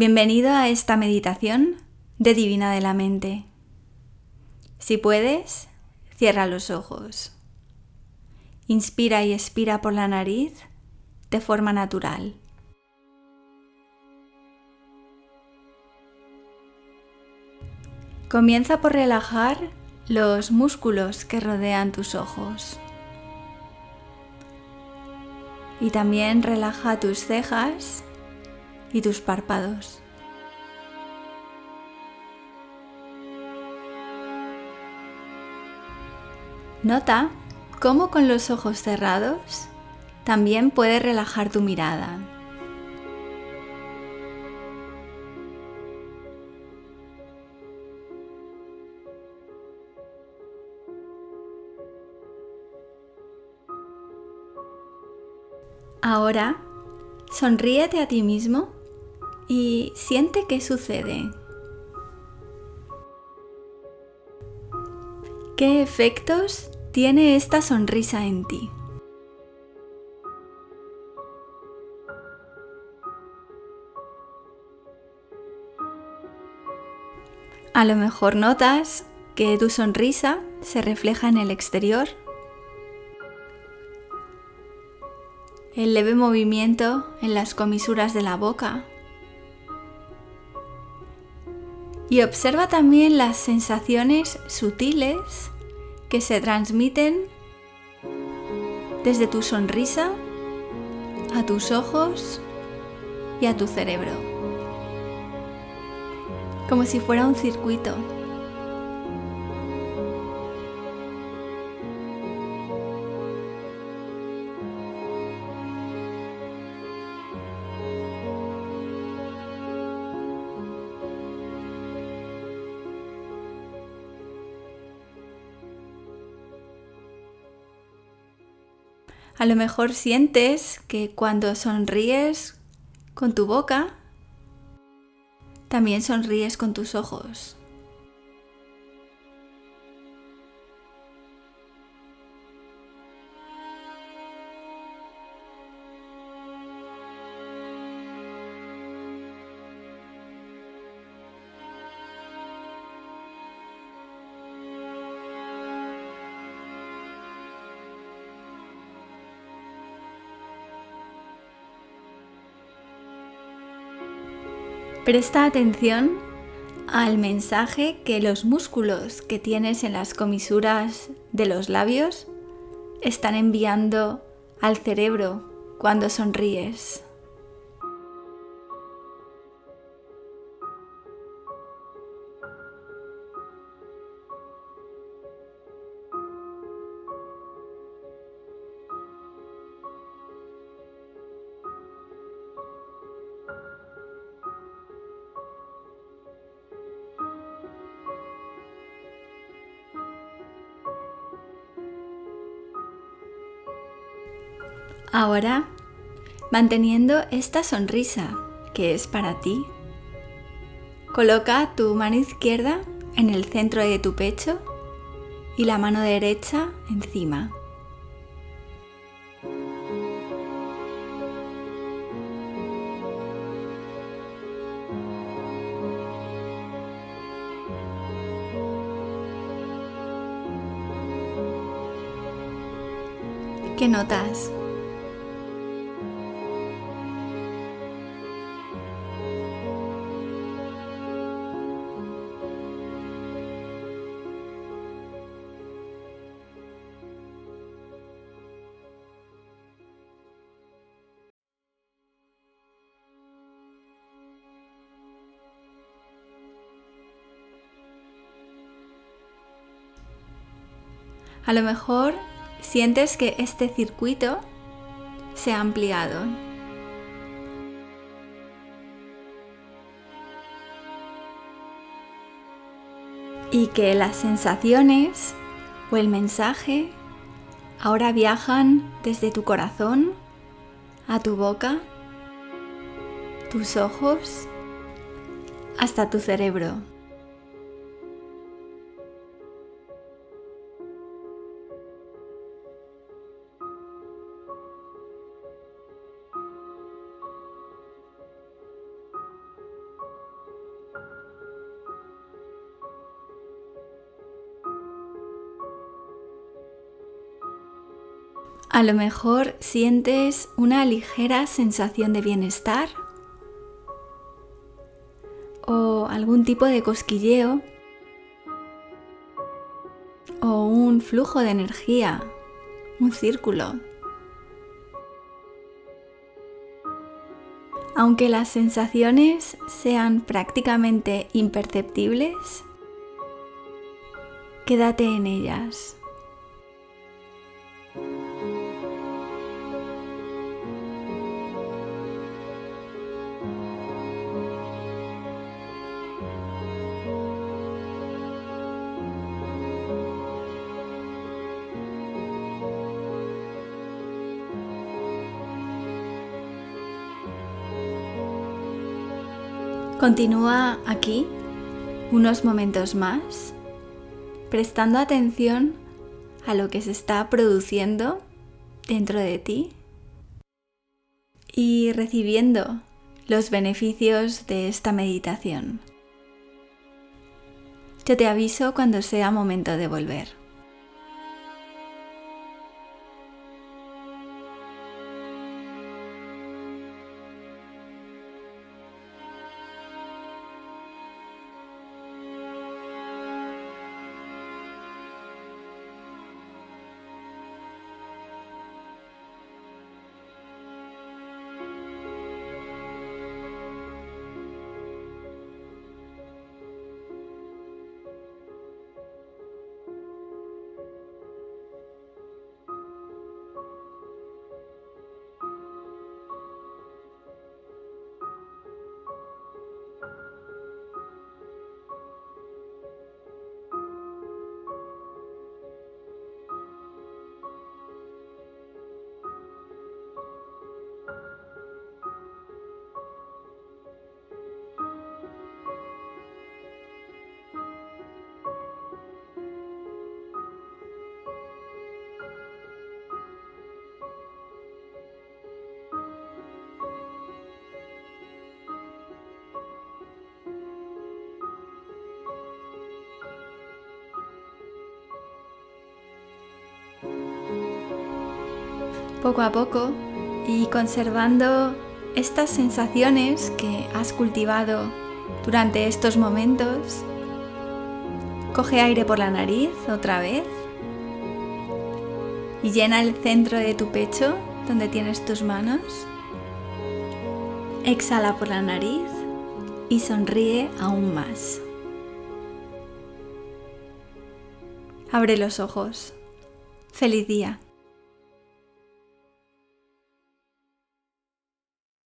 Bienvenido a esta meditación de Divina de la Mente. Si puedes, cierra los ojos. Inspira y expira por la nariz de forma natural. Comienza por relajar los músculos que rodean tus ojos. Y también relaja tus cejas y tus párpados. Nota cómo con los ojos cerrados también puedes relajar tu mirada. Ahora, sonríete a ti mismo y siente qué sucede. ¿Qué efectos tiene esta sonrisa en ti? A lo mejor notas que tu sonrisa se refleja en el exterior. El leve movimiento en las comisuras de la boca Y observa también las sensaciones sutiles que se transmiten desde tu sonrisa a tus ojos y a tu cerebro. Como si fuera un circuito. A lo mejor sientes que cuando sonríes con tu boca, también sonríes con tus ojos. Presta atención al mensaje que los músculos que tienes en las comisuras de los labios están enviando al cerebro cuando sonríes. Ahora, manteniendo esta sonrisa que es para ti, coloca tu mano izquierda en el centro de tu pecho y la mano derecha encima. ¿Qué notas? A lo mejor sientes que este circuito se ha ampliado. Y que las sensaciones o el mensaje ahora viajan desde tu corazón a tu boca, tus ojos, hasta tu cerebro. A lo mejor sientes una ligera sensación de bienestar o algún tipo de cosquilleo o un flujo de energía, un círculo. Aunque las sensaciones sean prácticamente imperceptibles, quédate en ellas. Continúa aquí unos momentos más, prestando atención a lo que se está produciendo dentro de ti y recibiendo los beneficios de esta meditación. Yo te aviso cuando sea momento de volver. Poco a poco y conservando estas sensaciones que has cultivado durante estos momentos. Coge aire por la nariz otra vez y llena el centro de tu pecho donde tienes tus manos. Exhala por la nariz y sonríe aún más. Abre los ojos. Feliz día.